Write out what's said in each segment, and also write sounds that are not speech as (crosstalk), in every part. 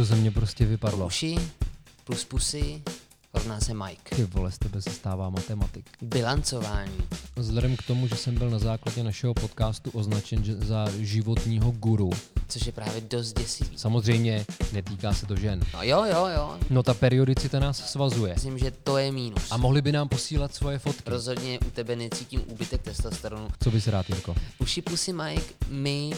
To ze mě prostě vypadlo. Uši plus pusy rovná se Mike. Ty vole, z tebe se stává matematik. Bilancování. Vzhledem k tomu, že jsem byl na základě našeho podcastu označen za životního guru, Což je právě dost děsivý. samozřejmě netýká se to žen. No jo, jo, jo. No ta periodicita nás svazuje. Myslím, že to je mínus. A mohli by nám posílat svoje fotky. Rozhodně u tebe necítím úbytek testosteronu. Co bys rád, Jirko? Uši pusy Mike, my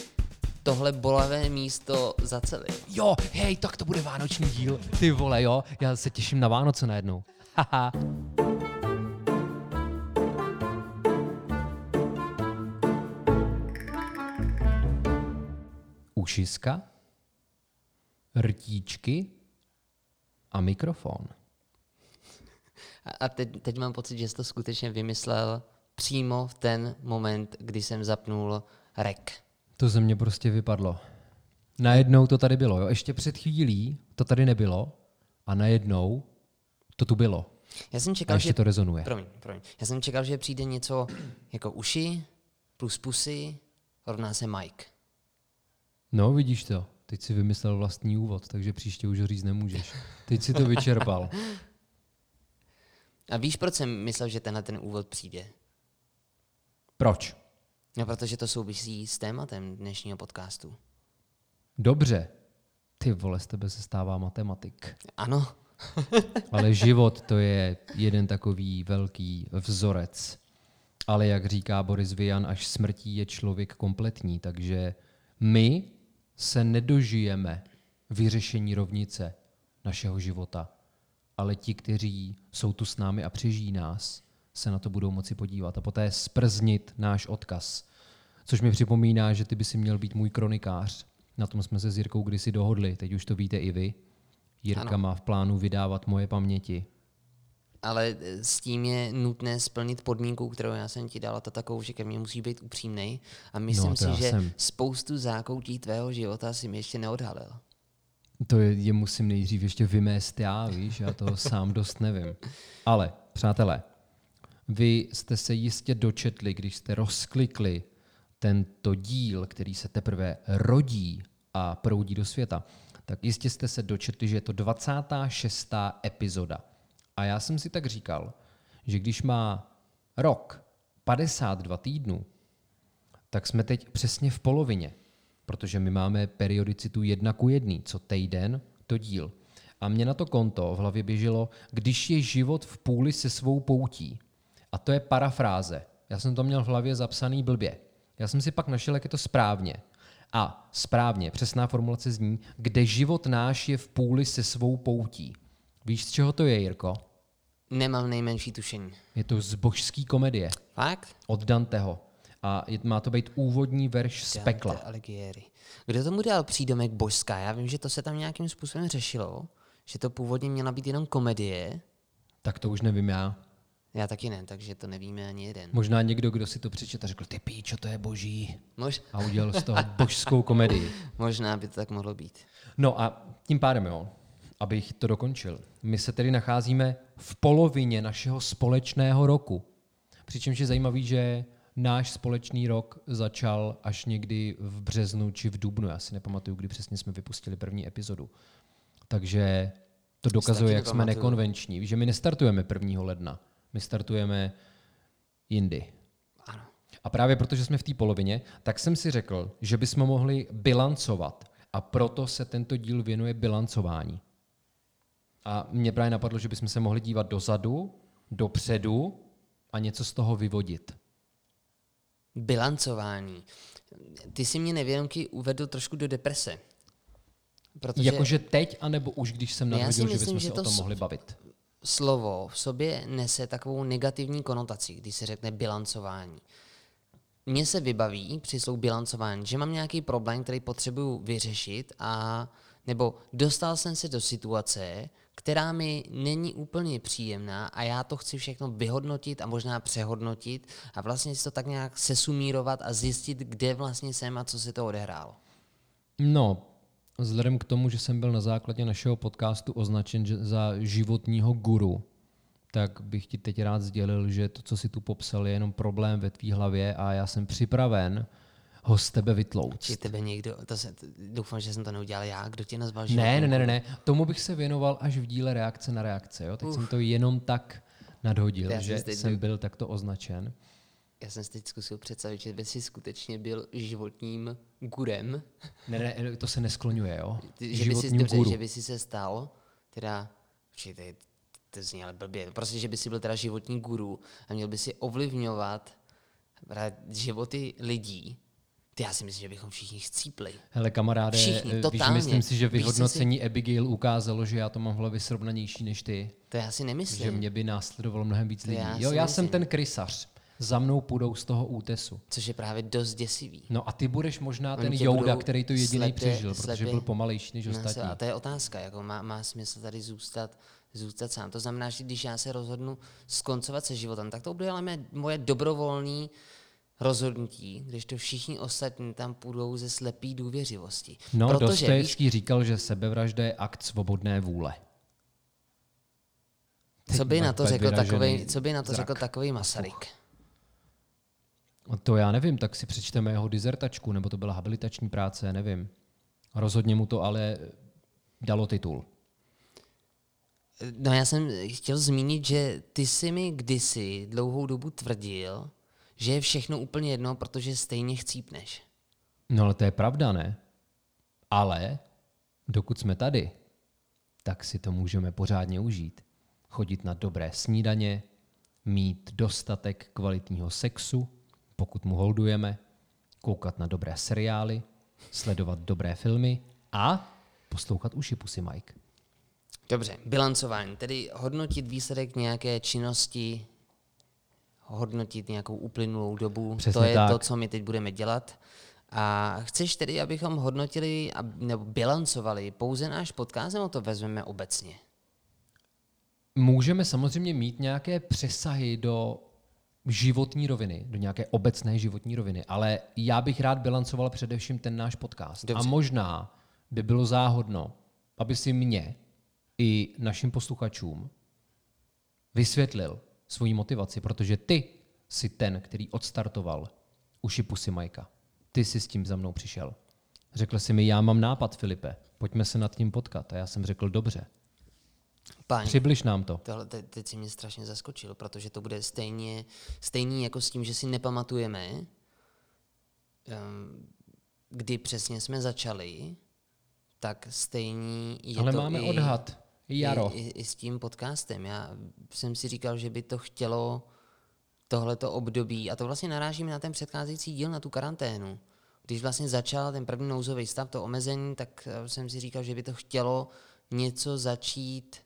tohle bolavé místo zaceli. Jo, hej, tak to bude vánoční díl. Ty vole, jo, já se těším na Vánoce najednou. Haha. Ušiska, rtíčky a mikrofon. A, a teď, teď mám pocit, že jsi to skutečně vymyslel přímo v ten moment, kdy jsem zapnul rek. To ze mě prostě vypadlo. Najednou to tady bylo, jo. Ještě před chvílí to tady nebylo a najednou to tu bylo. Já jsem A čekal, ještě že... to rezonuje. Promiň, promiň. Já jsem čekal, že přijde něco jako uši plus pusy rovná se Mike. No, vidíš to. Teď si vymyslel vlastní úvod, takže příště už ho říct nemůžeš. Teď si to vyčerpal. (laughs) A víš, proč jsem myslel, že tenhle ten úvod přijde? Proč? No, protože to souvisí s tématem dnešního podcastu. Dobře. Ty vole, z tebe se stává matematik. Ano, (laughs) Ale život to je jeden takový velký vzorec. Ale jak říká Boris Vian, až smrtí je člověk kompletní, takže my se nedožijeme vyřešení rovnice našeho života. Ale ti, kteří jsou tu s námi a přežijí nás, se na to budou moci podívat a poté sprznit náš odkaz. Což mi připomíná, že ty by si měl být můj kronikář. Na tom jsme se s Jirkou kdysi dohodli, teď už to víte i vy. Jirka Ano. má v plánu vydávat moje paměti. ale eh, s tím je nutné splnit podmínku, kterou já jsem ti dala, to takovou, že ke mně musí být upřímnej. A myslím No, to já si, že jsem. spoustu zákoutí tvého života si mi ještě neodhalil. To je, je musím nejdřív ještě vymést já, víš, já toho sám dost nevím. Ale, přátelé, vy jste se jistě dočetli, když jste rozklikli tento díl, který se teprve rodí a proudí do světa, tak jistě jste se dočetli, že je to 26. epizoda. A já jsem si tak říkal, že když má rok 52 týdnů, tak jsme teď přesně v polovině, protože my máme periodicitu jedna ku jedný, co týden, to díl. A mě na to konto v hlavě běželo, když je život v půli se svou poutí. A to je parafráze. Já jsem to měl v hlavě zapsaný blbě. Já jsem si pak našel, jak je to správně. A správně, přesná formulace zní, kde život náš je v půli se svou poutí. Víš, z čeho to je, Jirko? Nemám nejmenší tušení. Je to z božský komedie Fakt? od Danteho. A je, má to být úvodní verš z pekla. Dante Alighieri. Kdo tomu dal přídomek božská? Já vím, že to se tam nějakým způsobem řešilo, že to původně měla být jenom komedie. Tak to už nevím já. Já taky ne, takže to nevíme ani jeden. Možná někdo, kdo si to přečet a řekl, ty píčo, to je boží. Mož, A udělal z toho (laughs) božskou komedii. možná by to tak mohlo být. No a tím pádem, jo, abych to dokončil. My se tedy nacházíme v polovině našeho společného roku. Přičemž je zajímavý, že náš společný rok začal až někdy v březnu či v dubnu. Já si nepamatuju, kdy přesně jsme vypustili první epizodu. Takže to dokazuje, jak jsme nekonvenční. Že my nestartujeme 1. ledna. My startujeme jindy. Ano. A právě protože jsme v té polovině, tak jsem si řekl, že bychom mohli bilancovat. A proto se tento díl věnuje bilancování. A mě právě napadlo, že bychom se mohli dívat dozadu, dopředu a něco z toho vyvodit. Bilancování. Ty si mě nevědomky uvedl trošku do deprese. Protože Jakože teď, anebo už když jsem si nadhodil, že myslím, bychom že se o to tom s- mohli bavit. Slovo v sobě nese takovou negativní konotaci, když se řekne bilancování. Mně se vybaví při slovu bilancování, že mám nějaký problém, který potřebuju vyřešit a nebo dostal jsem se do situace, která mi není úplně příjemná a já to chci všechno vyhodnotit a možná přehodnotit a vlastně si to tak nějak sesumírovat a zjistit, kde vlastně jsem a co se to odehrálo. No, vzhledem k tomu, že jsem byl na základě našeho podcastu označen že- za životního guru, tak bych ti teď rád sdělil, že to, co si tu popsal, je jenom problém ve tvý hlavě a já jsem připraven ho z tebe vytlouct. Či tebe někdo, to se, doufám, že jsem to neudělal já, kdo tě nazval Ne, ne, ne, ne, ne. Tomu bych se věnoval až v díle reakce na reakce. Jo? Teď Uf. jsem to jenom tak nadhodil, Já že jsem byl takto označen. Já jsem si teď zkusil představit, že by si skutečně byl životním gurem, Ne, ne, to se neskloňuje, jo? (laughs) Ty- že by, si, dobře, guru. že by si se stal, teda, určitě, to zní ale blbě, prostě, že by si byl teda životní guru a měl by si ovlivňovat životy lidí, ty já si myslím, že bychom všichni chcípli. Hele kamaráde, Všichni, eh, víš, myslím si, že vyhodnocení Abigail ukázalo, že já to mám v hlavě srovnanější než ty. To já si nemyslím. Že mě by následovalo mnohem víc lidí. já jo, si já jsem myslím. ten krysař. Za mnou půjdou z toho útesu. Což je právě dost děsivý. No a ty budeš možná Oni ten budou který to jediný slepě- přežil, protože slepě- byl pomalejší než No, ostatní. A to je otázka, jako má, má smysl tady zůstat, zůstat sám. To znamená, že když já se rozhodnu skoncovat se životem, tak to bude ale mé, moje dobrovolné rozhodnutí, když to všichni ostatní tam půjdou ze slepý důvěřivosti. No, Protože, víš, Dostojevský říkal, že sebevražda je akt svobodné vůle. co by na to řekl takový, co by na to zrak. řekl takový Masaryk? No To já nevím, tak si přečteme jeho dizertačku, nebo to byla habilitační práce, nevím. Rozhodně mu to ale dalo titul. No já jsem chtěl zmínit, že ty jsi mi kdysi dlouhou dobu tvrdil, že je všechno úplně jedno, protože stejně chcípneš. No ale to je pravda, ne? Ale dokud jsme tady, tak si to můžeme pořádně užít. Chodit na dobré snídaně, mít dostatek kvalitního sexu, pokud mu holdujeme, koukat na dobré seriály, sledovat dobré filmy a poslouchat uši Pusy Mike. Dobře, bilancování, tedy hodnotit výsledek nějaké činnosti, hodnotit nějakou uplynulou dobu, Přesně to je tak. to, co my teď budeme dělat. A chceš tedy, abychom hodnotili nebo bilancovali pouze náš podcast, nebo to vezmeme obecně? Můžeme samozřejmě mít nějaké přesahy do životní roviny, do nějaké obecné životní roviny, ale já bych rád bilancoval především ten náš podcast. Dobře. A možná by bylo záhodno, aby si mě i našim posluchačům vysvětlil svoji motivaci, protože ty jsi ten, který odstartoval uši pusy Majka. Ty jsi s tím za mnou přišel. Řekl si mi, já mám nápad, Filipe, pojďme se nad tím potkat. A já jsem řekl, dobře, Páň, přibliž nám to. tohle, te, teď si mě strašně zaskočil, protože to bude stejně, stejný jako s tím, že si nepamatujeme, um, kdy přesně jsme začali, tak stejný je Ale to máme i, odhad. Jaro. I, i, I s tím podcastem. Já jsem si říkal, že by to chtělo tohleto období, a to vlastně narážíme na ten předcházející díl, na tu karanténu. Když vlastně začal ten první nouzový stav, to omezení, tak eh, jsem si říkal, že by to chtělo něco začít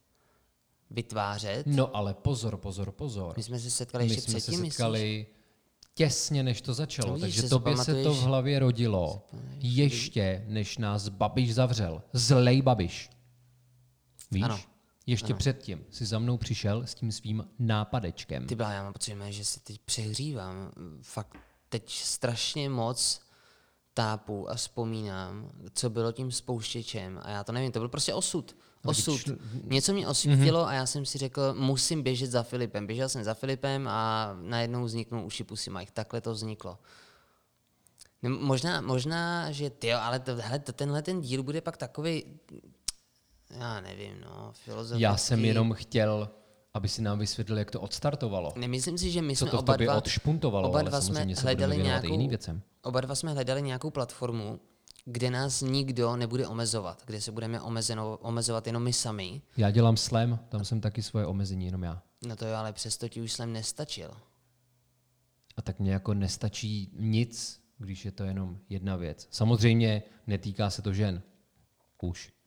vytvářet. No ale pozor, pozor, pozor. My jsme se setkali My ještě jsme se myslíš? setkali těsně, než to začalo. No takže tobě se to v hlavě rodilo ještě, než nás Babiš zavřel. Zlej Babiš. Víš? Ano. Ještě předtím si za mnou přišel s tím svým nápadečkem. Ty byla, já mám pocit, že si teď přehřívám. Fakt teď strašně moc tápu a vzpomínám, co bylo tím spouštěčem. A já to nevím, to byl prostě osud. Osud. Něco mě osvítilo a já jsem si řekl, musím běžet za Filipem. Běžel jsem za Filipem a najednou vzniknul uši pusy Mike. Takhle to vzniklo. Ne, možná, možná, že ty, ale to, hele, to, tenhle ten díl bude pak takový, já nevím, no, filozofický. Já jsem jenom chtěl, aby si nám vysvětlil, jak to odstartovalo. Nemyslím si, že my Co jsme to v oba dva, odšpuntovalo, oba ale dva jsme samozřejmě se hledali nějakou, věcem. Oba dva jsme hledali nějakou platformu, kde nás nikdo nebude omezovat, kde se budeme omezeno, omezovat jenom my sami. Já dělám slam, tam jsem taky svoje omezení, jenom já. No to jo, ale přesto ti už jsem nestačil. A tak mě jako nestačí nic, když je to jenom jedna věc. Samozřejmě netýká se to žen. Už. (laughs)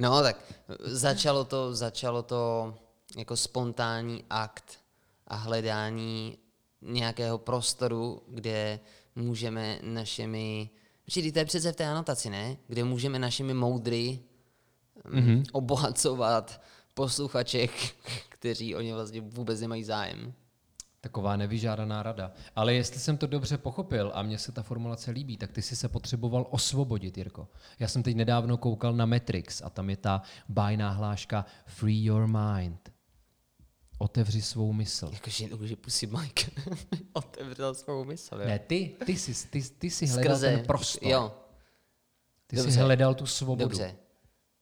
No tak začalo to, začalo to jako spontánní akt a hledání nějakého prostoru, kde můžeme našimi, Vždyť to je přece v té anotaci, ne? Kde můžeme našimi moudry mm-hmm. obohacovat posluchače, (laughs) kteří o ně vlastně vůbec nemají zájem. Taková nevyžádaná rada. Ale jestli jsem to dobře pochopil a mně se ta formulace líbí, tak ty jsi se potřeboval osvobodit, Jirko. Já jsem teď nedávno koukal na Matrix a tam je ta bájná hláška Free your mind. Otevři svou mysl. Jakože už Pussy Mike (laughs) otevřel svou mysl, jo? Ne, ty, ty jsi, ty, ty jsi hledal ten prostor. Jo, ty dobře. jsi hledal tu svobodu. dobře,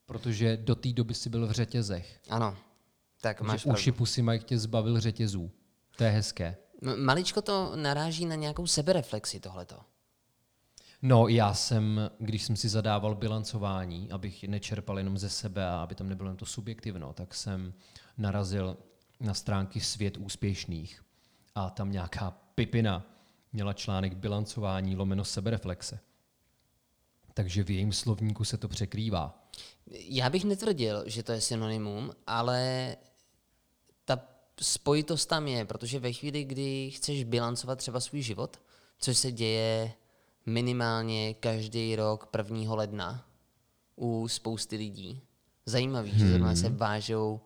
Protože do té doby jsi byl v řetězech. ano. Tak máš pravdu. uši pusy Mike tě zbavil řetězů. To je hezké. M- Maličko to naráží na nějakou sebereflexi tohleto. No, já jsem, když jsem si zadával bilancování, abych nečerpal jenom ze sebe a aby tam nebylo jen to subjektivno, tak jsem narazil na stránky Svět úspěšných a tam nějaká pipina měla článek bilancování lomeno sebereflexe. Takže v jejím slovníku se to překrývá. Já bych netvrdil, že to je synonymum, ale ta spojitost tam je, protože ve chvíli, kdy chceš bilancovat třeba svůj život, což se děje minimálně každý rok 1. ledna u spousty lidí, zajímavý, že zrovna se vážou,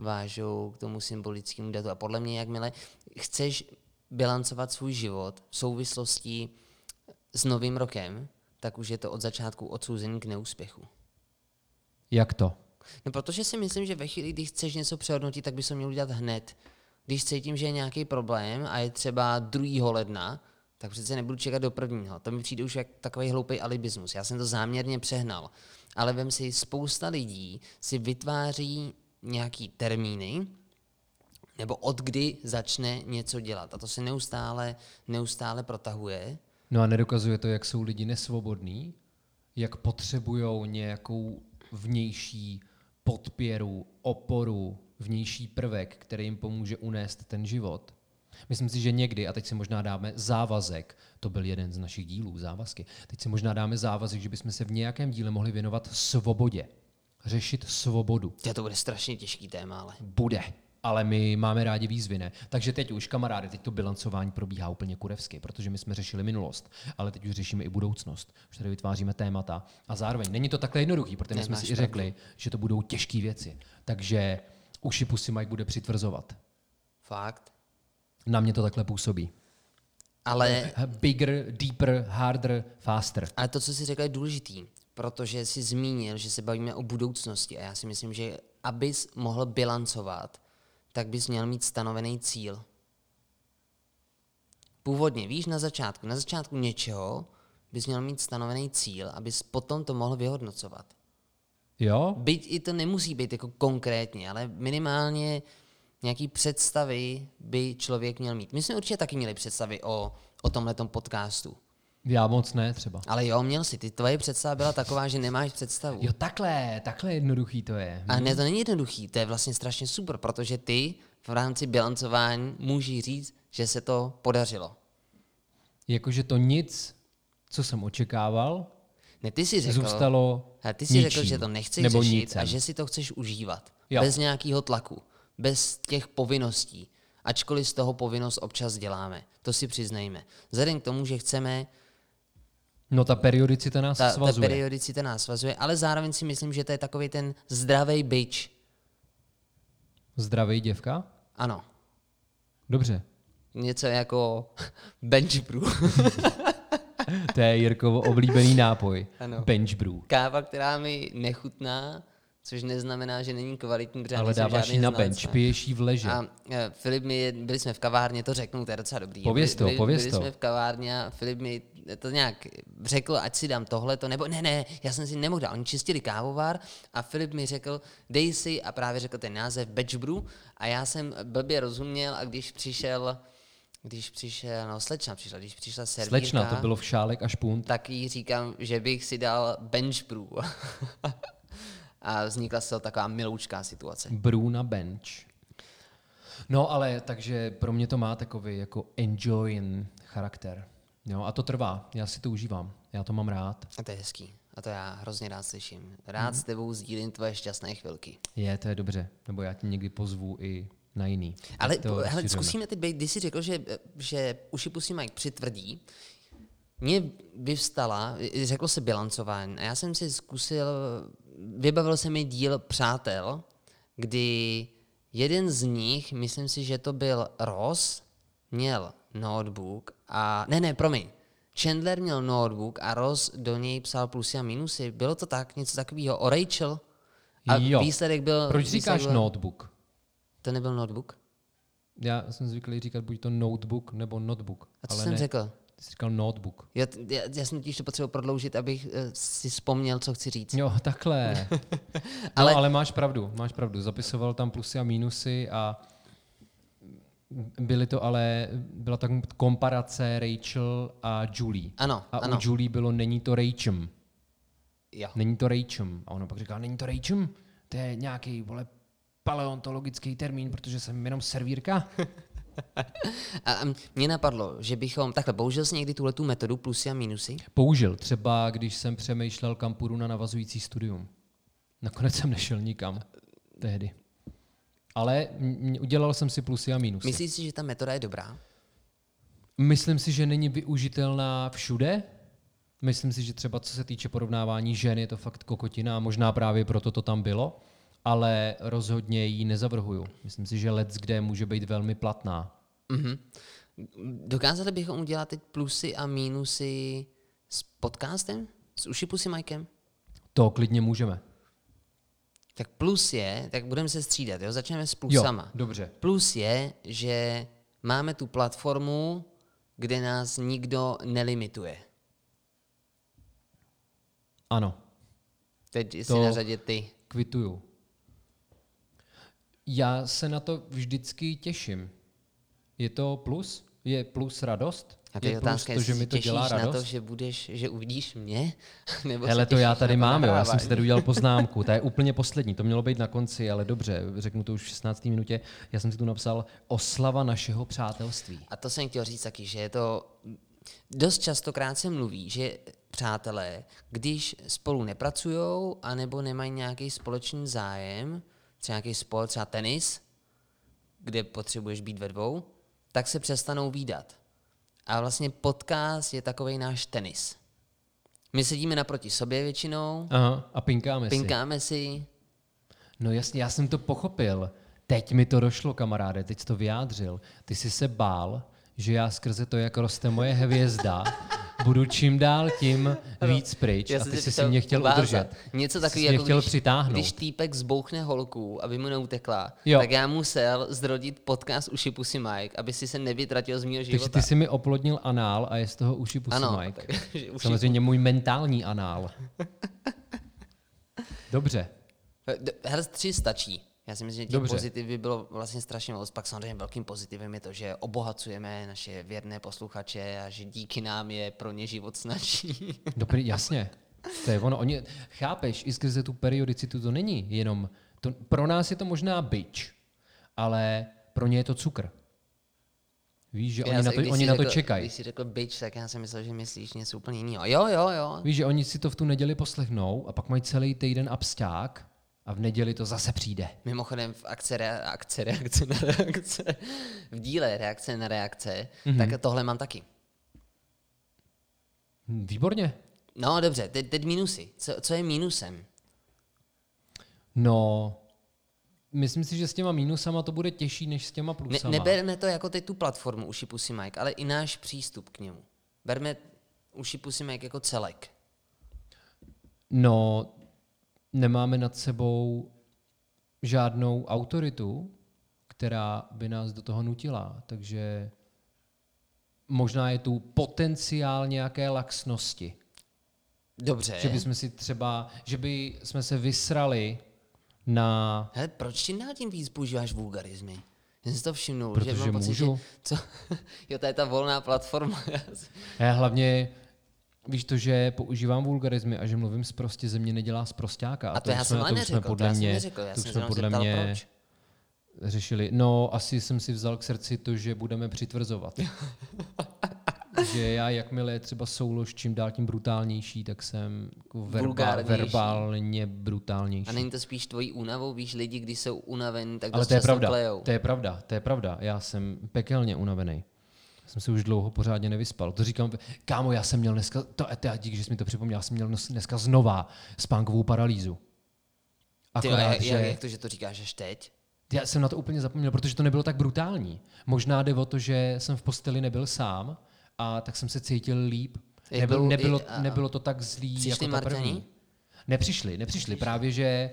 vážou k tomu symbolickému datu. A podle mě, jakmile chceš bilancovat svůj život v souvislosti s novým rokem, tak už je to od začátku odsouzený k neúspěchu. Jak to? No protože si myslím, že ve chvíli, kdy chceš něco přehodnotit, tak bys to měl udělat hned. Když cítím, že je nějaký problém a je třeba 2. ledna, tak přece nebudu čekat do prvního. To mi přijde už jak takový hloupý alibismus. Já jsem to záměrně přehnal. Ale vem si, spousta lidí si vytváří nějaký termíny, nebo od kdy začne něco dělat. A to se neustále, neustále protahuje. No a nedokazuje to, jak jsou lidi nesvobodní, jak potřebují nějakou vnější podpěru, oporu, vnější prvek, který jim pomůže unést ten život. Myslím si, že někdy, a teď si možná dáme závazek, to byl jeden z našich dílů, závazky, teď si možná dáme závazek, že bychom se v nějakém díle mohli věnovat svobodě. Řešit svobodu. To to bude strašně těžký téma, ale. Bude. Ale my máme rádi výzvy, ne? Takže teď už, kamarády, teď to bilancování probíhá úplně kurevsky, protože my jsme řešili minulost, ale teď už řešíme i budoucnost. Už tady vytváříme témata. A zároveň není to takhle jednoduchý, protože my jsme si i řekli, že to budou těžké věci. Takže uši pusy Mike bude přitvrzovat. Fakt. Na mě to takhle působí. Ale Bigger, deeper, harder, faster. Ale to, co jsi řekl, je důležitý, protože jsi zmínil, že se bavíme o budoucnosti a já si myslím, že abys mohl bilancovat, tak bys měl mít stanovený cíl. Původně, víš, na začátku, na začátku něčeho bys měl mít stanovený cíl, abys potom to mohl vyhodnocovat. Jo? Byť i to nemusí být jako konkrétně, ale minimálně nějaký představy by člověk měl mít. My jsme určitě taky měli představy o, o tomhletom podcastu. Já moc ne třeba. Ale jo, měl jsi. Ty tvoje představa byla taková, že nemáš představu. Jo, takhle, takhle jednoduchý to je. A ne, to není jednoduchý, to je vlastně strašně super, protože ty v rámci bilancování můžeš říct, že se to podařilo. Jakože to nic, co jsem očekával, Ne, ty si řekl, zůstalo a ty si řekl, ničím, že to nechceš nebo řešit nicem. a že si to chceš užívat. Jo. Bez nějakého tlaku, bez těch povinností. Ačkoliv z toho povinnost občas děláme. To si přiznejme. Vzhledem k tomu, že chceme, No ta periodicita nás ta, ta svazuje. periodicita nás svazuje, ale zároveň si myslím, že to je takový ten zdravý byč. Zdravý děvka? Ano, Dobře. něco jako (laughs) bench brew. (laughs) To je Jirkovo oblíbený nápoj. Ano. Bench brew. Káva, která mi nechutná, což neznamená, že není kvalitní, protože Ale dáváš ji na bench, piješ ji v leže. A e, Filip mi, byli jsme v kavárně, to řeknu, to je docela dobrý. Pověz to, byli, pověz byli to. jsme v kavárně a Filip mi to nějak řekl, ať si dám tohleto, nebo ne, ne, já jsem si nemohl dát. Oni čistili kávovar a Filip mi řekl, dej si a právě řekl ten název Batch Brew a já jsem blbě rozuměl a když přišel, když přišel, no slečna přišla, když přišla servírka, Slečna, to bylo v šálek až punt. tak jí říkám, že bych si dal bench brew. (laughs) a vznikla toho taková miloučká situace. Brew na bench. No ale takže pro mě to má takový jako enjoying charakter. Jo, a to trvá, já si to užívám, já to mám rád. A to je hezký. A to já hrozně rád slyším. Rád s tebou sdílím tvoje šťastné chvilky. Je, to je dobře, nebo já tě někdy pozvu i na jiný. Ale to hele, zkusíme teď být, když jsi řekl, že, že uši pusí Mike přitvrdí, mně vyvstala, řeklo se bilancování a já jsem si zkusil, vybavil se mi díl Přátel, kdy jeden z nich, myslím si, že to byl Ross, měl notebook a, ne, ne, promiň, Chandler měl notebook a Ross do něj psal plusy a minusy. Bylo to tak, něco takového o Rachel? A Jo. výsledek byl... Proč výsledek říkáš byl, notebook? To nebyl notebook? Já jsem zvyklý říkat buď to notebook nebo notebook. A co ale jsem ne, řekl? Ty jsi říkal notebook. Já, já, já jsem totiž to potřeboval prodloužit, abych eh, si vzpomněl, co chci říct. Jo, takhle. (laughs) Ale- No, ale máš pravdu, máš pravdu. Zapisoval tam plusy a mínusy a byly to ale, byla tam komparace Rachel a Julie. Ano, A ano. u Julie bylo, není to Rachem. Jo. Není to Rachem. A ona pak říká, není to Rachem? To je nějaký, vole, paleontologický termín, protože jsem jenom servírka. (laughs) A mě napadlo, že bychom, takhle, použil jsi někdy tuhle tu metodu plusy a minusy? Použil třeba, když jsem přemýšlel, kam půjdu na navazující studium. Nakonec jsem nešel nikam tehdy. Ale udělal jsem si plusy a mínusy. Myslíš si, že ta metoda je dobrá? Myslím si, že není využitelná všude. Myslím si, že třeba co se týče porovnávání žen, je to fakt kokotina a možná právě proto to tam bylo, ale rozhodně ji nezavrhuju. Myslím si, že let kde může být velmi platná. Mhm. Dokázali bychom udělat teď plusy a mínusy s podcastem? S uši pusy Mikem? To klidně můžeme. Tak plus je, tak budeme se střídat, jo? Začneme s Jo, plusama. dobře. Plus je, že máme tu platformu, kde nás nikdo nelimituje. Ano, Teď jsi To- na řadě ty. kvituju. Já se na to vždycky těším. Je to plus? Je plus radost? A to je je plus otázka, to, že mi to dělá těšíš na radost? to, že, budeš, že uvidíš mě? (laughs) Nebo Hele, to já tady mám, jo. Já jsem si tady udělal (laughs) poznámku. Ta je úplně poslední. To mělo být na konci, ale dobře, řeknu to už v 16. minutě. Já jsem si tu napsal oslava našeho přátelství. A to jsem chtěl říct taky, že je to... Dost častokrát se mluví, že přátelé, když spolu nepracují, anebo nemají nějaký společný zájem, třeba nějaký sport, třeba tenis, kde potřebuješ být ve dvou, tak se přestanou výdat. A vlastně podcast je takový náš tenis. My sedíme naproti sobě většinou, Aha, a pinkáme si. pinkáme si, No jasně, já jsem to pochopil. Teď mi to došlo, kamaráde, teď jsi to vyjádřil. Ty jsi se bál, že já skrze to, jak roste moje hvězda, (laughs) budu čím dál tím víc pryč a jsem ty se jsi si mě chtěl uvázat. udržet. Něco takového, jako chtěl když, přitáhnout. když týpek zbouchne holku, aby mu neutekla, Jo. tak já musel zrodit podcast Uši Pusy Mike, aby si se nevytratil z mého Takže života. ty jsi mi oplodnil anál a je z toho uši pusy ano, Mike. takže (laughs) uši... Samozřejmě můj mentální anál. (laughs) Dobře. Hele, tři stačí. Já si myslím, že těch Dobře. pozitiv by bylo vlastně strašně moc. Pak samozřejmě velkým pozitivem je to, že obohacujeme naše věrné posluchače a že díky nám je pro ně život snaží. Dobrý, (laughs) jasně. To je ono. Oni, chápeš, i skrze tu periodicitu to není jenom, to, pro nás je to možná byč, ale pro ně je to cukr. Víš, že Já oni na se- to, když oni na to řekl, čekají. Když jsi řekl bitch, tak já jsem myslel, že myslíš něco úplně jiného. Jo, jo, jo. Víš, že oni si to v tu neděli poslechnou a pak mají celý týden absták a v neděli to zase přijde. Mimochodem v akce, rea- akce, reakce na reakce, v díle reakce na reakce, Mhm. mm-hmm. tak tohle mám taky. Hm, Výborně. No dobře, teď, teď minusy. Co, co je minusem? No, myslím si, že s těma mínusama to bude těžší, než s těma Ne, plusama. neberme to jako teď tu platformu Uši Pusy Mike, ale i náš přístup k němu. Berme Uši Pusy Mike jako celek. No, nemáme nad sebou žádnou autoritu, která by nás do toho nutila, takže možná je tu potenciál nějaké laxnosti. Dobře. Že bychom si třeba, že by jsme se vysrali na... Hele, proč čím dál tím víc používáš vulgarizmy? Já jsem si to všimnul, Protože že mám pocit, můžu. že... Co? (laughs) jo, to je ta volná platforma. Já hlavně, víš to, že používám vulgarizmy a že mluvím prostě ze mě nedělá zprostáka. A to už já jsme- jsem ale to jsme to podle já mě, neřekl, já to jsem podle zeptal, mě proč. řešili. No, asi jsem si vzal k srdci to, že budeme přitvrzovat. (laughs) že já, jakmile je třeba soulož čím dál tím brutálnější, tak jsem jako verba, verbálně brutálnější. A není to spíš tvojí únavou? Víš, lidi, když jsou unavení, tak Ale to je pravda, klejou. to je pravda, to je pravda. Já jsem pekelně unavený. Jsem se už dlouho pořádně nevyspal. To říkám, kámo, já jsem měl dneska, to, to, díky, že jsi mi to připomněl, já jsem měl dnes- dneska znova spánkovou paralýzu. Ty, jo, Akorát, jak, že jak, to, že to říkáš až teď? já jsem na to úplně zapomněl, protože to nebylo tak brutální. Možná jde o to, že jsem v posteli nebyl sám a tak jsem se cítil líp. Jak Nebyl, byl- nebylo, i- a- nebylo to tak zlý Přišli jako ta Marťani? první. Nepřišli, nepřišli. Právě, že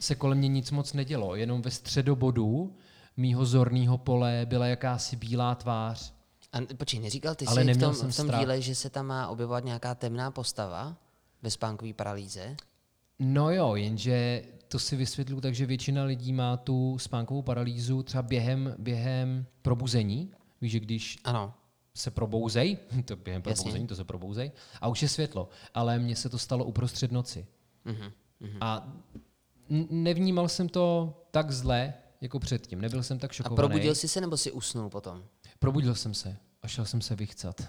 se kolem mě nic moc nedělo. Jenom ve středobodu mýho zorného pole byla jakási bílá tvář. A počkej, neříkal ty Ale jsi v tom, jsem v tom strach. díle, že se tam má objevovat nějaká temná postava ve spánkové paralýze? No jo, jenže to si vysvětlu tak, že většina lidí má tu spánkovou paralýzu třeba během, během probuzení. Víš, že když Ano. se probouzej, (laughs) to během Jasně. probouzení, to se probouzej, a už je světlo. Ale mně se to stalo uprostřed noci. Mhm. A nevnímal jsem to tak zle, jako předtím. Nebyl jsem tak A šokovaný. probudil jsi se nebo si usnul potom? Probudil jsem se a šel jsem se vychcat.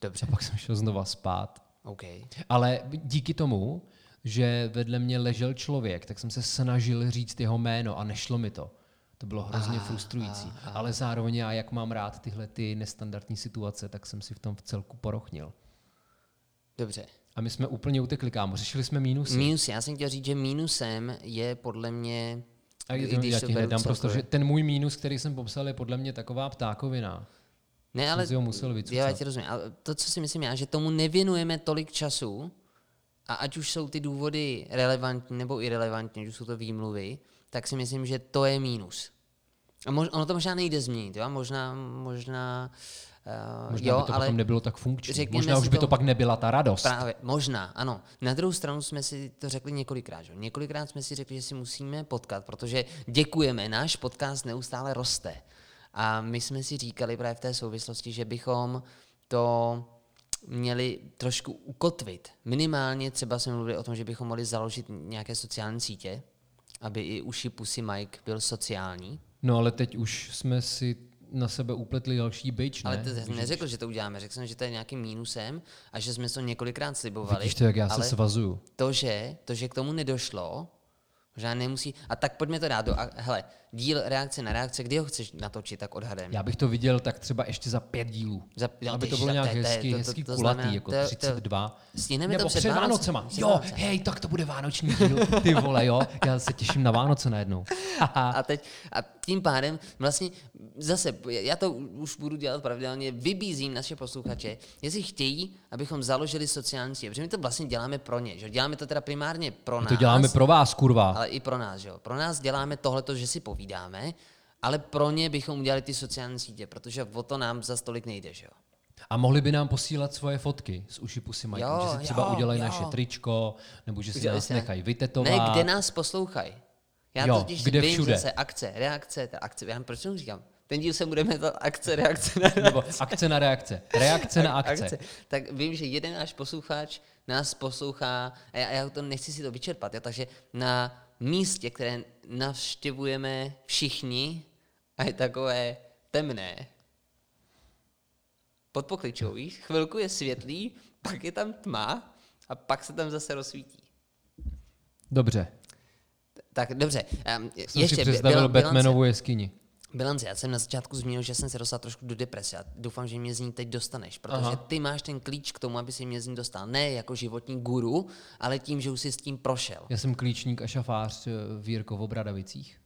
Dobře, A pak jsem šel znova spát. OK. Ale díky tomu, že vedle mě ležel člověk, tak jsem se snažil říct jeho jméno a nešlo mi to. To bylo hrozně frustrující. Ale zároveň já, jak mám rád tyhle ty nestandardní situace, tak jsem si v tom v celku porochnil. Dobře. A my jsme úplně utekli, kámo. Řešili jsme mínusy. Minus, já jsem chtěl říct, že mínusem je podle mě, a i je to, když já ti hned dám prostor, že ten můj mínus, který jsem popsal, je podle mě taková ptákovina. Ne, ale ho musel jo, vycucat. já ti rozumím. Ale to, co si myslím já, že tomu nevěnujeme tolik času, a ať už jsou ty důvody relevantní nebo irrelevantní, už jsou to výmluvy, tak si myslím, že to je mínus. A mož, ono to možná nejde změnit, jo? Možná, možná, uh, Možná jo, by to ale potom nebylo tak funkční. Možná už by to- to pak nebyla ta radost. Právě, možná, ano. Na druhou stranu jsme si to řekli několikrát. Že? Několikrát jsme si řekli, že si musíme potkat, protože děkujeme, náš podcast neustále roste. A my jsme si říkali právě v té souvislosti, že bychom to měli trošku ukotvit. Minimálně třeba jsme mluvili o tom, že bychom mohli založit nějaké sociální sítě, aby i uši Pusy Mike byl sociální. No ale teď už jsme si na sebe upletli další byč, ne? Ale to jsem neřekl, že to uděláme. Řekl jsem, že to je nějakým mínusem a že jsme to několikrát slibovali. Vidíš to, jak já se svazuju. to, že, to, že k tomu nedošlo, možná nemusí. A tak pojďme to dát do. A, hele, díl reakce na reakce, kdy ho chceš natočit, tak odhadem. Já bych to viděl tak třeba ještě za pět dílů. Za- no, aby to bylo nějak to je- to to- hezký to- to kulatý, znamená- jako to- to- 32. Stihneme Nebo to před před Vánoce- Vánocema. před Jo, Vánoce. hej, tak to bude vánoční díl. Ty vole, jo. Já se těším na Vánoce najednou. (laughs) A teď, a tím pádem vlastně zase, já to už budu dělat pravidelně, vybízím naše posluchače, jestli chtějí, abychom založili sociální sítě, protože my to vlastně děláme pro ně, že? jo. děláme to teda primárně pro My nás. to děláme pro vás, kurva. ale i pro nás, že jo. Pro nás děláme tohleto, že si povídáme, ale pro ně bychom udělali ty sociální sítě, protože o to nám za tolik nejde, že jo. A mohli by nám posílat svoje fotky z uši pusy Mike, Jo, že si třeba jo, udělají jo. naše tričko, nebo že si Udělali nás se- nechají vytetovat. Ne, kde nás poslouchají. Já Jo, totiž kde vím všude. zase akce, reakce, ta akce, já proč tomu říkám? Ten díl se budeme to akce, reakce na (laughs) Nebo akce na reakce. Reakce na akce. Tak vím, že jeden náš posluchač nás poslouchá, a já, já to nechci si to vyčerpat, jo, takže na místě, které navštěvujeme všichni, a je takové temné, pod pokličou, víš? Chvilku je světlý, pak je tam tma a pak se tam zase rozsvítí. Dobře. Tak dobře, um, Jsem ještě si představil Batmanovu jeskyni. Bilance, já jsem na začátku zmínil, že jsem se dostal trošku do deprese a doufám, že mě z ní teď dostaneš, protože Aha. Ty máš ten klíč k tomu, aby si mě z ní dostal. Ne jako životní guru, ale tím, že už jsi s tím prošel. Já jsem klíčník a šafář eh, v Jirkovo Bradavicích.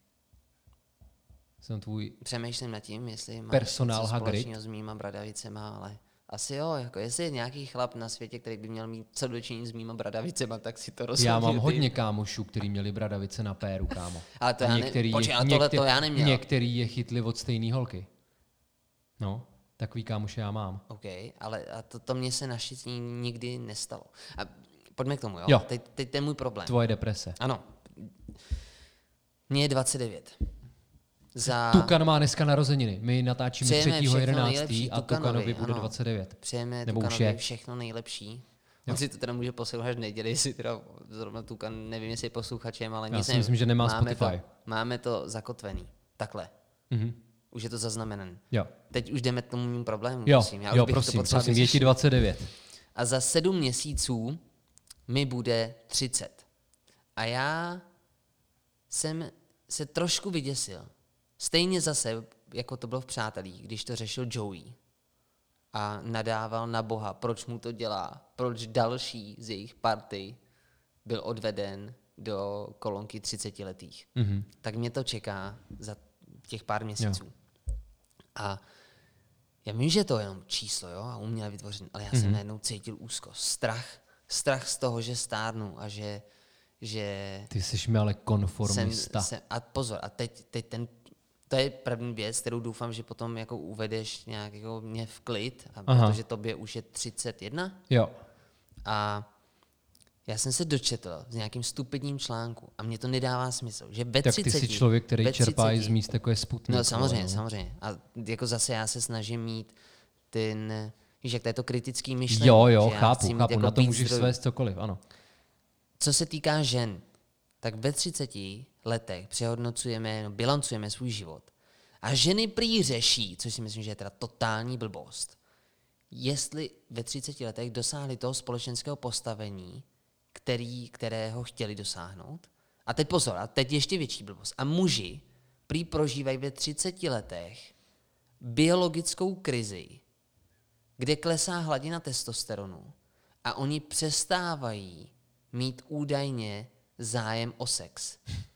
Jsem tvůj Přemýšlím nad tím, jestli máš Personál něco Hagrid. s mýma bradavicema, ale asi jo, jako jestli je nějaký chlap na světě, který by měl mít co dočinit s mýma bradavicema, tak si to rozhodně Já mám ty. hodně kámošů, který měli bradavice na péru, kámo. (laughs) Ale to A já ne- některý, počkej, je, tohle to já neměl. Některý je chytli od stejné holky. No, takový kámoše já mám. OK, ale a to, to mně se naštěstí nikdy nestalo. A pojďme k tomu, jo? Jo. Teď, teď ten můj problém. Tvoje deprese. Ano. Mně je 29. Za... Tukan má dneska narozeniny. My natáčíme Přejeme všechno 3.11. nejlepší a Tukanovi, Tukanovi bude ano. 29. Přejeme Nebo už Tukanovi je. všechno nejlepší. On si to teda může poslouchat až v neděli, jestli teda zrovna Tukan, nevím, jestli je posluchačem, ale Já nic si myslím, že nemá máme Spotify. To, máme to zakotvený. Takhle. Mhm. Už je to zaznamenané. Jo, Teď už jdeme k tomu mým problému, jo, prosím. Já jo už bych to prosím, potřeboval prosím, je ti vyřešit. 29. A za sedm měsíců mi bude 30. A já jsem se trošku vyděsil. Stejně zase, jako to bylo v Přátelích, když to řešil Joey. A nadával na Boha, proč mu to dělá, proč další z jejich party byl odveden do kolonky 30 letých. Mhm. Tak mě to čeká za těch pár měsíců. A já vím, že to je jenom číslo, jo, a uměle vytvořené, ale já Mhm. jsem najednou cítil úzkost, strach, strach z toho, že stárnu a že, že Ty jsi mi ale jsem, konformista. jsem, a pozor, a teď, teď ten To je první věc, kterou doufám, že potom jako uvedeš nějak jako mě v klid, a Aha. protože tobě už je 31. Jo. A já jsem se dočetl s nějakým stupidním článku a mně to nedává smysl, že ve Tak 30, ty jsi člověk, který čerpá i 30 z míst, jako je Sputnik. No samozřejmě, ale- samozřejmě. A jako zase já se snažím mít ten, víš, jak to je to kritický myšlení. Jo, jo, chápu, chápu, jako na to můžeš zdrojů. svést cokoliv, ano. Co se týká žen, tak ve 30 letech přehodnocujeme, no, bilancujeme svůj život. A ženy prý řeší, což si myslím, že je teda totální blbost, jestli ve 30 letech dosáhli toho společenského postavení, který, kterého chtěli dosáhnout. A teď pozor, a teď ještě větší blbost. A muži prý prožívají ve 30 letech biologickou krizi, kde klesá hladina testosteronu a oni přestávají mít údajně zájem o sex. (laughs)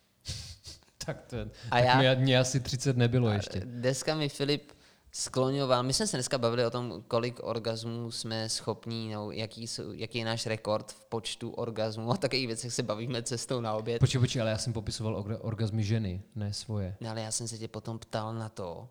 Tak, to je, A tak já- mě, mě asi 30 nebylo ještě. Dneska mi Filip skloňoval, my jsme se dneska bavili o tom, kolik orgazmů jsme schopní, no, jaký, jsou, jaký je náš rekord v počtu orgazmů a takových věcech se bavíme cestou na oběd. Počkej, počkej, ale já jsem popisoval orga- orgazmy ženy, ne svoje. No, ale já jsem se tě potom ptal na to,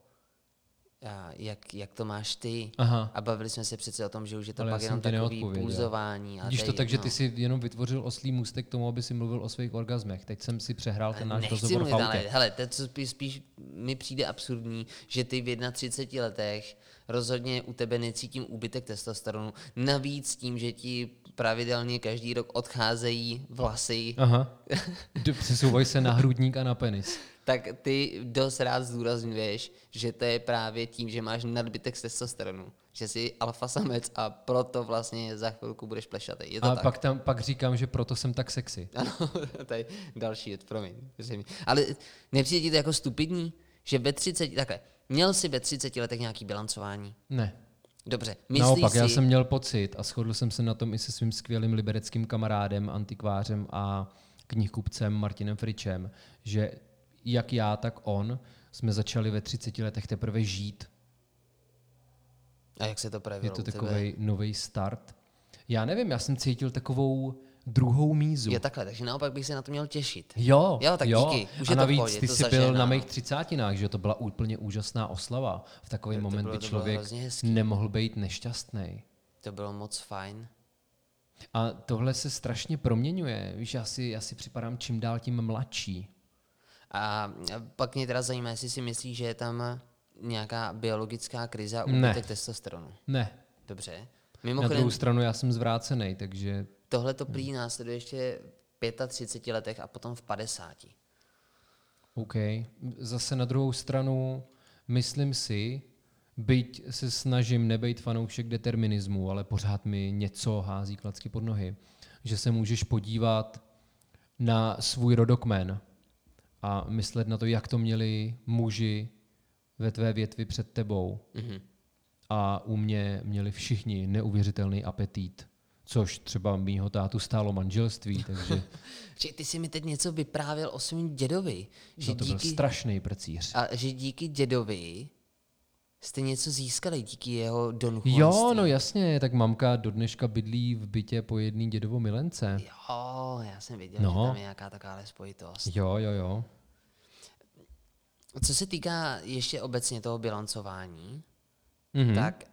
jak, jak to máš ty. Aha. A bavili jsme se přece o tom, že už je to Ale pak jenom takový pulzování. A Vidíš to tak, že no. ty si jenom vytvořil oslý můstek k tomu, aby si mluvil o svých orgazmech. Teď jsem si přehrál ten náš rozhovor v mluvit, ale autě. hele, to co spíš, spíš mi přijde absurdní, že ty v 31 letech rozhodně u tebe necítím úbytek testosteronu. Navíc tím, že ti pravidelně každý rok odcházejí vlasy, Aha. (laughs) Přesouvají se na hrudník a na penis. tak ty dost rád zdůrazňuješ, že to je právě tím, že máš nadbytek testosteronu. Že jsi alfa samec a proto vlastně za chvilku budeš plešatý. Je to A tak? pak, tam, pak říkám, že proto jsem tak sexy. (laughs) Ano, to je další věc, promiň. Ale nepřijde ti to jako stupidní, že ve 30, takhle, měl jsi ve 30 letech nějaký bilancování? Ne. Dobře, myslíš Naopak, si, já jsem měl pocit a shodl jsem se na tom i se svým skvělým libereckým kamarádem, antikvářem a knihkupcem Martinem Fričem, že jak já, tak on jsme začali ve 30 letech teprve žít. A jak se to projevilo Je to takový nový start. Já nevím, já jsem cítil takovou druhou mízu. Je takhle, takže naopak bych se na to měl těšit. Jo, Jo, tak jo. díky, už a je to navíc pohodě, ty to jsi byl zažehnáno. na mých třicátinách, že to byla úplně úžasná oslava. V takový To moment, to bylo člověk hrozně hezký. nemohl být nešťastný. To bylo moc fajn. A tohle se strašně proměňuje. Víš, já si, já si připadám čím dál tím mladší. A pak mě teda zajímá, jestli si myslíš, že je tam nějaká biologická krize úbytek testosteronu. Ne. Dobře. Na Mimochodem, druhou stranu já jsem zvrácený, takže tohle to prý následuje ještě v 35 letech a potom v 50. OK. Zase na druhou stranu myslím si, byť se snažím nebejt fanoušek determinismu, ale pořád mi něco hází klacky pod nohy, že se můžeš podívat na svůj rodokmen a myslet na to, jak to měli muži ve tvé větvi před tebou. Mhm. A u mě měli všichni neuvěřitelný apetit, což třeba mýho tátu stálo manželství, takže (laughs) Že ty si mi teď něco vyprávěl o svém dědovi. Že no to byl díky, strašný precíř. a že díky dědovi jste něco získali díky jeho donuchovanství. Jo, no jasně, tak mamka do dneška bydlí v bytě po jedný dědovo milence. Jo, já jsem viděl, No. že tam je nějaká taková spojitost. Jo, jo, jo. Co se týká ještě obecně toho bilancování, Mhm. tak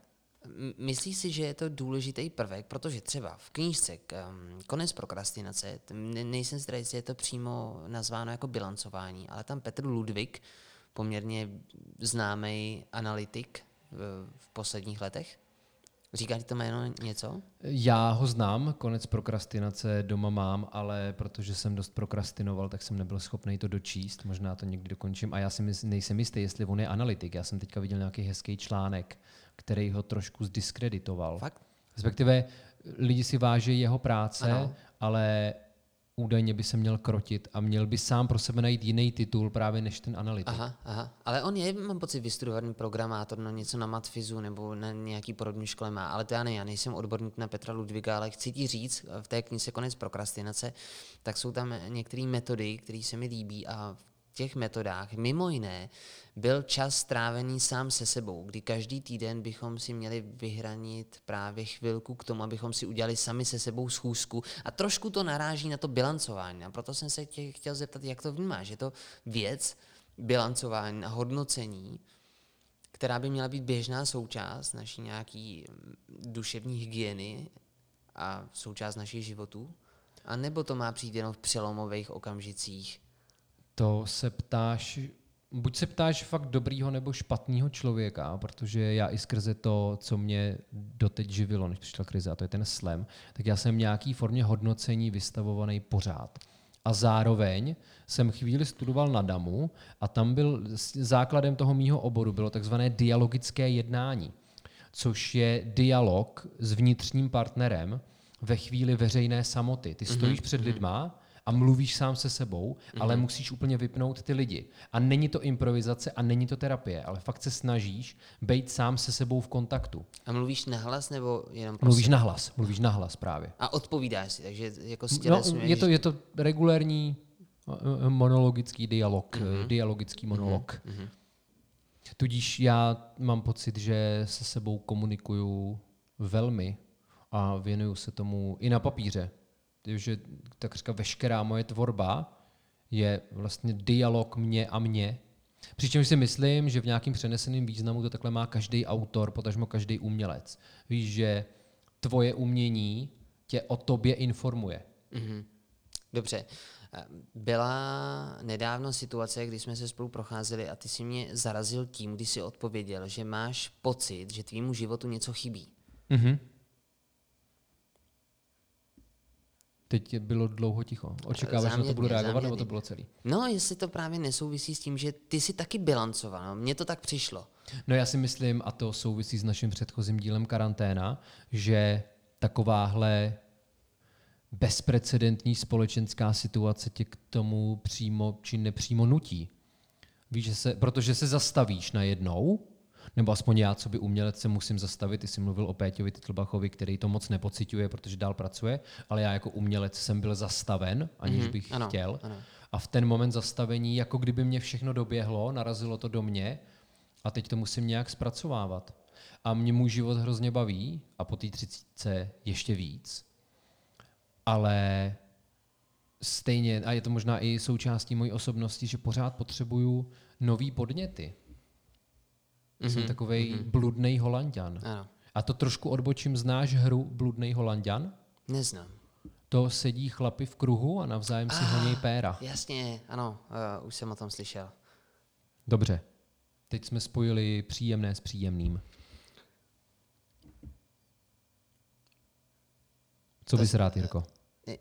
myslíš si, že je to důležitý prvek, protože třeba v knížce um, Konec prokrastinace, nejsem si jestli je to přímo nazváno jako bilancování, ale tam Petr Ludvík, poměrně známý analytik v posledních letech, říká ti to jméno něco? Já ho znám, konec prokrastinace doma mám, ale protože jsem dost prokrastinoval, tak jsem nebyl schopný to dočíst. Možná to někdy dokončím. A já si mysl, nejsem jistý, jestli on je analytik. Já jsem teďka viděl nějaký hezký článek, který ho trošku zdiskreditoval. Fakt? Respektive lidi si váží jeho práce, Ano. ale údajně by se měl krotit a měl by sám pro sebe najít jiný titul právě než ten analytik. Aha, aha. Ale on je, mám pocit, vystudovaný programátor, no něco na matfizu nebo na nějaký podobné škole má. Ale to já ne, já nejsem odborník na Petra Ludviga, ale chci ti říct, v té knize Konec prokrastinace, tak jsou tam některé metody, které se mi líbí a těch metodách mimo jiné byl čas strávený sám se sebou, kdy každý týden bychom si měli vyhranit právě chvilku k tomu, abychom si udělali sami se sebou schůzku a trošku to naráží na to bilancování. A proto jsem se tě chtěl zeptat, jak to vnímáš. Je to věc, bilancování a hodnocení, která by měla být běžná součást naší nějaký mm, duševní hygieny a součást našich životů? A nebo to má přijít jenom v přelomových okamžicích? To se ptáš, buď se ptáš fakt dobrýho nebo špatného člověka, protože já i skrze to, co mě doteď živilo, než přišla krize, a to je ten slam, tak já jsem v nějaký formě hodnocení vystavovaný pořád. A zároveň jsem chvíli studoval na DAMu a tam byl základem toho mýho oboru bylo takzvané dialogické jednání, což je dialog s vnitřním partnerem ve chvíli veřejné samoty. Ty stojíš mm-hmm. před lidma a mluvíš sám se sebou, mm-hmm. ale musíš úplně vypnout ty lidi. A není to improvizace a není to terapie, ale fakt se snažíš být sám se sebou v kontaktu. A mluvíš nahlas nebo jenom Mluvíš sebe? nahlas, mluvíš nahlas právě. A odpovídáš si, takže jako no, je, to, je to regulérní monologický dialog, mm-hmm. dialogický monolog. Mm-hmm. Tudíž já mám pocit, že se sebou komunikuju velmi a věnuju se tomu i na papíře že takřka veškerá moje tvorba je vlastně dialog mě a mě. Přičemž si myslím, že v nějakým přeneseném významu to takhle má každý autor, potažmo každý umělec. Víš, že tvoje umění tě o tobě informuje. Mm-hmm. Dobře. Byla nedávno situace, kdy jsme se spolu procházeli a ty si mě zarazil tím, kdy si odpověděl, že máš pocit, že tvýmu životu něco chybí. Mm-hmm. Teď bylo dlouho ticho. Očekáváš, že na to budu reagovat, nebo to bylo celý? No, jestli to právě nesouvisí s tím, že ty si taky bilancoval. No, mně to tak přišlo. No já si myslím, a to souvisí s naším předchozím dílem karanténa, že takováhle bezprecedentní společenská situace tě k tomu přímo či nepřímo nutí. Víš, že se, protože se zastavíš najednou nebo aspoň já, co by umělec, se musím zastavit. Ty jsi mluvil o Péťovi Titlbachovi, který to moc nepociťuje, protože dál pracuje, ale já jako umělec jsem byl zastaven, aniž mm-hmm. bych ano, chtěl. Ano. A v ten moment zastavení, jako kdyby mě všechno doběhlo, narazilo to do mě a teď to musím nějak zpracovávat. A mě můj život hrozně baví a po té třicítce ještě víc. Ale stejně, a je to možná i součástí mojí osobnosti, že pořád potřebuju nový podněty. Mm-hmm. Jsem mhm, takový mm-hmm. bludný holanděn. Ano. A to trošku odbočím. Znáš hru Bludný holanděn? Neznám. To sedí chlapi v kruhu a navzájem si ah, honí péra. Jasně, ano, uh, už jsem o tom slyšel. Dobře. Teď jsme spojili příjemné s příjemným. Co bys rád, Jirko?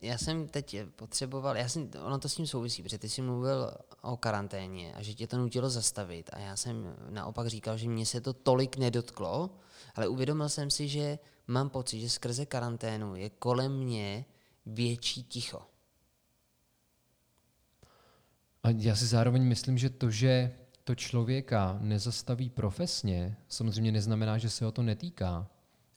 Já jsem teď potřeboval, já jsem, ono to s tím souvisí, protože ty jsi mluvil o karanténě a že tě to nutilo zastavit a já jsem naopak říkal, že mě se to tolik nedotklo, ale uvědomil jsem si, že mám pocit, že skrze karanténu je kolem mě větší ticho. A já si zároveň myslím, že to, že to člověka nezastaví profesně, samozřejmě neznamená, že se o to netýká.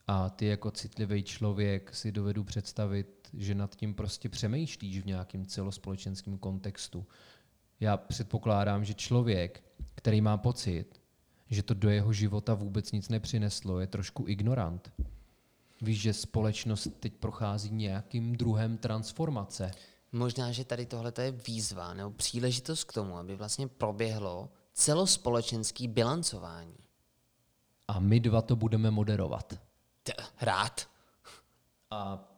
A ty jako citlivý člověk si dovedu představit, že nad tím prostě přemýšlíš v nějakém celospolečenském kontextu. Já předpokládám, že člověk, který má pocit, že to do jeho života vůbec nic nepřineslo, je trošku ignorant. Víš, že společnost teď prochází nějakým druhem transformace. Možná, že tady tohle je výzva nebo příležitost k tomu, aby vlastně proběhlo celospolečenský bilancování. A my dva to budeme moderovat. Rád. A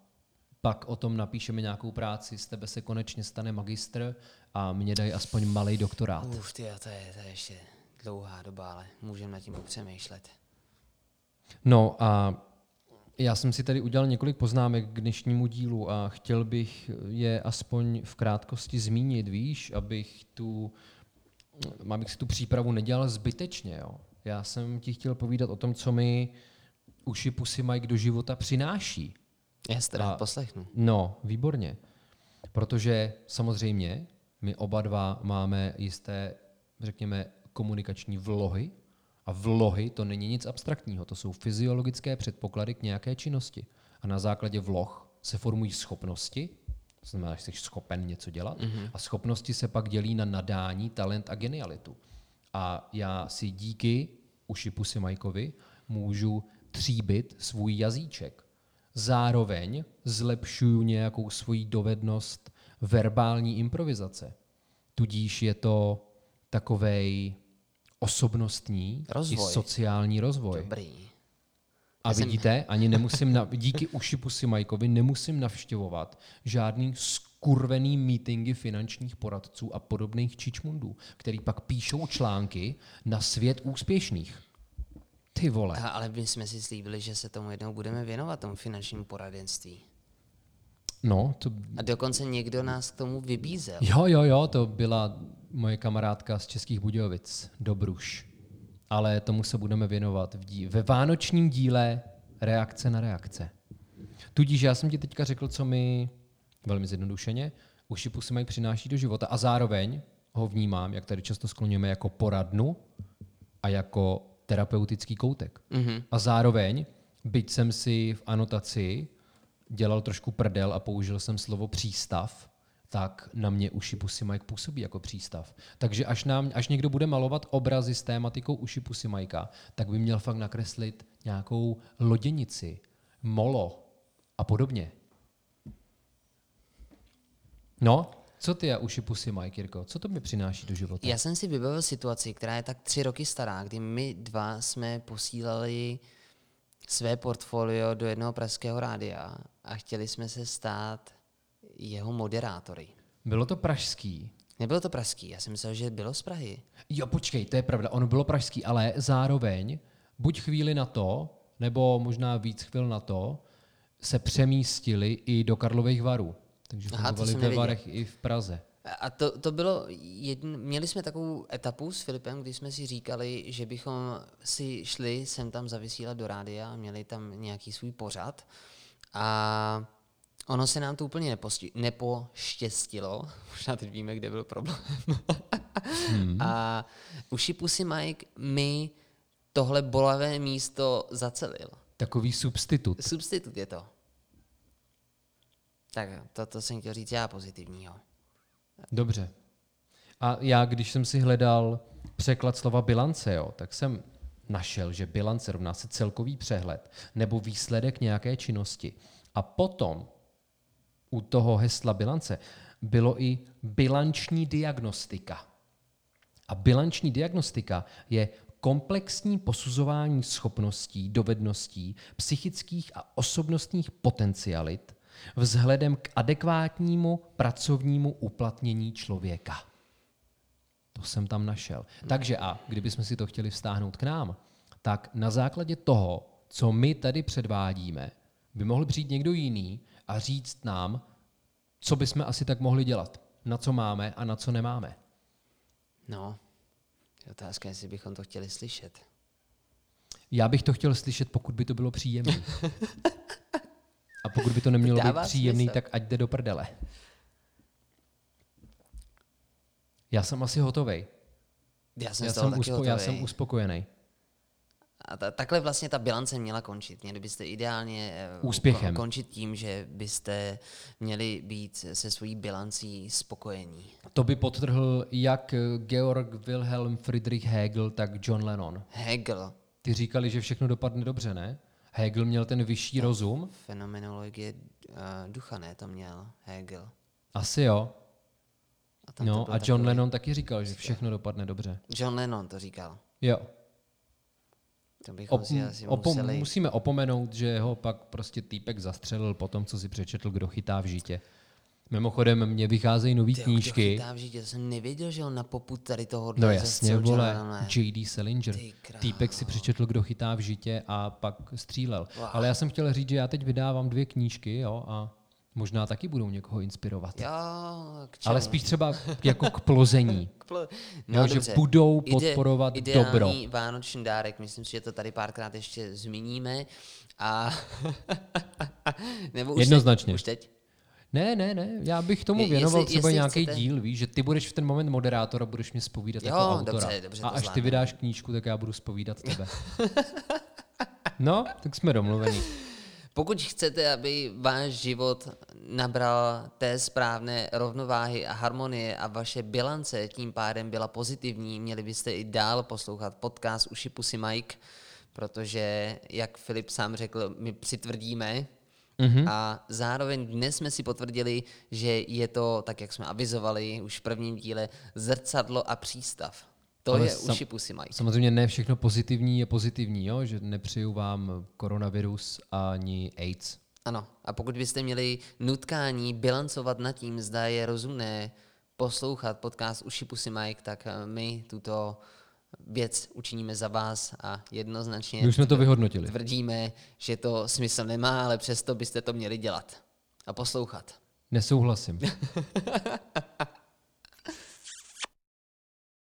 pak o tom napíšeme nějakou práci, z tebe se konečně stane magistr a mě dají aspoň malý doktorát. Uf, tyjo, to, je, to je ještě dlouhá doba, ale můžeme nad tím popřemýšlet. No a já jsem si tady udělal několik poznámek k dnešnímu dílu a chtěl bych je aspoň v krátkosti zmínit, víš, abych tu, abych si tu přípravu nedělal zbytečně. Jo. Já jsem ti chtěl povídat o tom, co mi uši pusy Mike do života přináší. Já se teda poslechnu. No, výborně. Protože samozřejmě my oba dva máme jisté, řekněme, komunikační vlohy. A vlohy to není nic abstraktního, to jsou fyziologické předpoklady k nějaké činnosti. A na základě vloh se formují schopnosti, to znamená, že jsi schopen něco dělat, mm-hmm. a schopnosti se pak dělí na nadání, talent a genialitu. A já si díky uši pusy Majkovi můžu tříbit svůj jazyček zároveň zlepšuju nějakou svoji dovednost verbální improvizace. Tudíž je to takovej osobnostní Rozvoj. i sociální rozvoj. Dobrý. A vidíte, ani nemusím, na, (laughs) díky uši pusy Majkovi, nemusím navštěvovat žádný skurvený meetingy finančních poradců a podobných čičmundů, který pak píšou články na svět úspěšných. Ty vole. A, ale my jsme si slíbili, že se tomu jednou budeme věnovat, tomu finančnímu poradenství. No, to, A dokonce někdo nás k tomu vybízel. jo, jo, jo, to byla moje kamarádka z Českých Budějovic, Dobruš. Ale tomu se budeme věnovat v dí- ve vánočním díle reakce na reakce. Tudíž já jsem ti teďka řekl, co mi velmi zjednodušeně uši pusy mají přináší do života a zároveň ho vnímám, jak tady často skloňujeme, jako poradnu a jako terapeutický koutek. Mm-hmm. A zároveň, byť jsem si v anotaci dělal trošku prdel a použil jsem slovo přístav, tak na mě uši pusy Mike působí jako přístav. Takže až, nám, až někdo bude malovat obrazy s tématikou uši pusy Majka, tak by měl fakt nakreslit nějakou loděnici, molo a podobně. No, co ty a uši pusy Mike, Jirko? Co to mi přináší do života? Já jsem si vybavil situaci, která je tak tři roky stará, kdy my dva jsme posílali své portfolio do jednoho pražského rádia a chtěli jsme se stát jeho moderátory. Bylo to pražský. Nebylo to pražský, já jsem myslel, že bylo z Prahy. Jo, počkej, to je pravda, ono bylo pražský, ale zároveň buď chvíli na to, nebo možná víc chvil na to, se přemístili i do Karlových varů. Takže Aha, to jsem ve varech i v Praze. A to, to bylo, jedn, měli jsme takovou etapu s Filipem, kdy jsme si říkali, že bychom si šli sem tam zavysílat do rádia a měli tam nějaký svůj pořad. A ono se nám to úplně neposti- nepoštěstilo. (laughs) Možná teď víme, kde byl problém. A uši pusy Mike mi tohle bolavé místo zacelil. Takový substitut. Substitut je to. Tak to, to jsem chtěl říct já pozitivního. Dobře. A já, když jsem si hledal překlad slova bilance, jo, tak jsem našel, že bilance rovná se celkový přehled nebo výsledek nějaké činnosti. A potom u toho hesla bilance bylo i bilanční diagnostika. A bilanční diagnostika je komplexní posuzování schopností, dovedností, psychických a osobnostních potencialit vzhledem k adekvátnímu pracovnímu uplatnění člověka. To jsem tam našel. Takže a kdybychom si to chtěli vztáhnout k nám, tak na základě toho, co my tady předvádíme, by mohl přijít někdo jiný a říct nám, co bychom asi tak mohli dělat, na co máme a na co nemáme. No, je otázka, jestli bychom to chtěli slyšet. Já bych to chtěl slyšet, pokud by to bylo příjemné. (laughs) A pokud by to nemělo být Dává příjemný, smysl. tak ať jde do prdele. Já jsem asi hotovej. Já jsem, Já jsem, uspo- já hotovej. jsem uspokojený. A ta, takhle vlastně ta bilance měla končit. Měli byste ideálně eh, Úspěchem. ko- končit tím, že byste měli být se svojí bilancí spokojení. To by podtrhl jak Georg Wilhelm Friedrich Hegel, tak John Lennon. Hegel, Ty říkali, že všechno dopadne dobře, ne? Hegel měl ten vyšší rozum? fenomenologie uh, ducha, ne, to měl Hegel. Asi jo. A tam to No a John takový- Lennon taky říkal, že všechno dopadne dobře. John Lennon to říkal. Jo. To bychom Op, si asi opom, museli... musíme opomenout, že ho pak prostě týpek zastřelil po tom, co si přečetl, kdo chytá v žitě. Mimochodem, mně vycházejí nové Tyjo, knížky. Žitě, to jsem nevěděl, že on na poput tady toho No jasně, vole, J.D. Salinger. Ty. Týpek si přečetl, kdo chytá v žitě a pak střílel. Wow. Ale já jsem chtěl říct, že já teď vydávám dvě knížky jo, a možná taky budou někoho inspirovat. Jo, k čemu? Ale spíš třeba jako k plození. (laughs) K pl- Jo, že budou podporovat ideální dobro. vánoční dárek, myslím si, že to tady párkrát ještě zmíníme. A (laughs) Nebo už Jednoznačně. Teď, už teď? Ne, ne, ne, já bych tomu věnoval jestli- třeba jestli nějaký chcete- díl, víš, že ty budeš v ten moment moderátor a budeš mě spovídat Jo, jako autora. dobře, dobře, a až ty vydáš knížku, tak já budu spovídat tebe. (laughs) no, tak jsme domluveni. Pokud chcete, aby váš život nabral té správné rovnováhy a harmonie a vaše bilance tím pádem byla pozitivní, měli byste i dál poslouchat podcast Uši Pusy Mike, protože, jak Filip sám řekl, my přitvrdíme Mm-hmm. A zároveň dnes jsme si potvrdili, že je to, tak jak jsme avizovali už v prvním díle, zrcadlo a přístav. To Ale je sam, uši pusy Mike. Samozřejmě ne všechno pozitivní je pozitivní, jo? že nepřeju vám koronavirus ani AIDS. Ano, a pokud byste měli nutkání bilancovat nad tím, zda je rozumné poslouchat podcast Uši Pusy Mike, tak eh, my tuto věc učiníme za vás a jednoznačně my už jsme to vyhodnotili. tvrdíme, že to smysl nemá, ale přesto byste to měli dělat a poslouchat. Nesouhlasím. (laughs)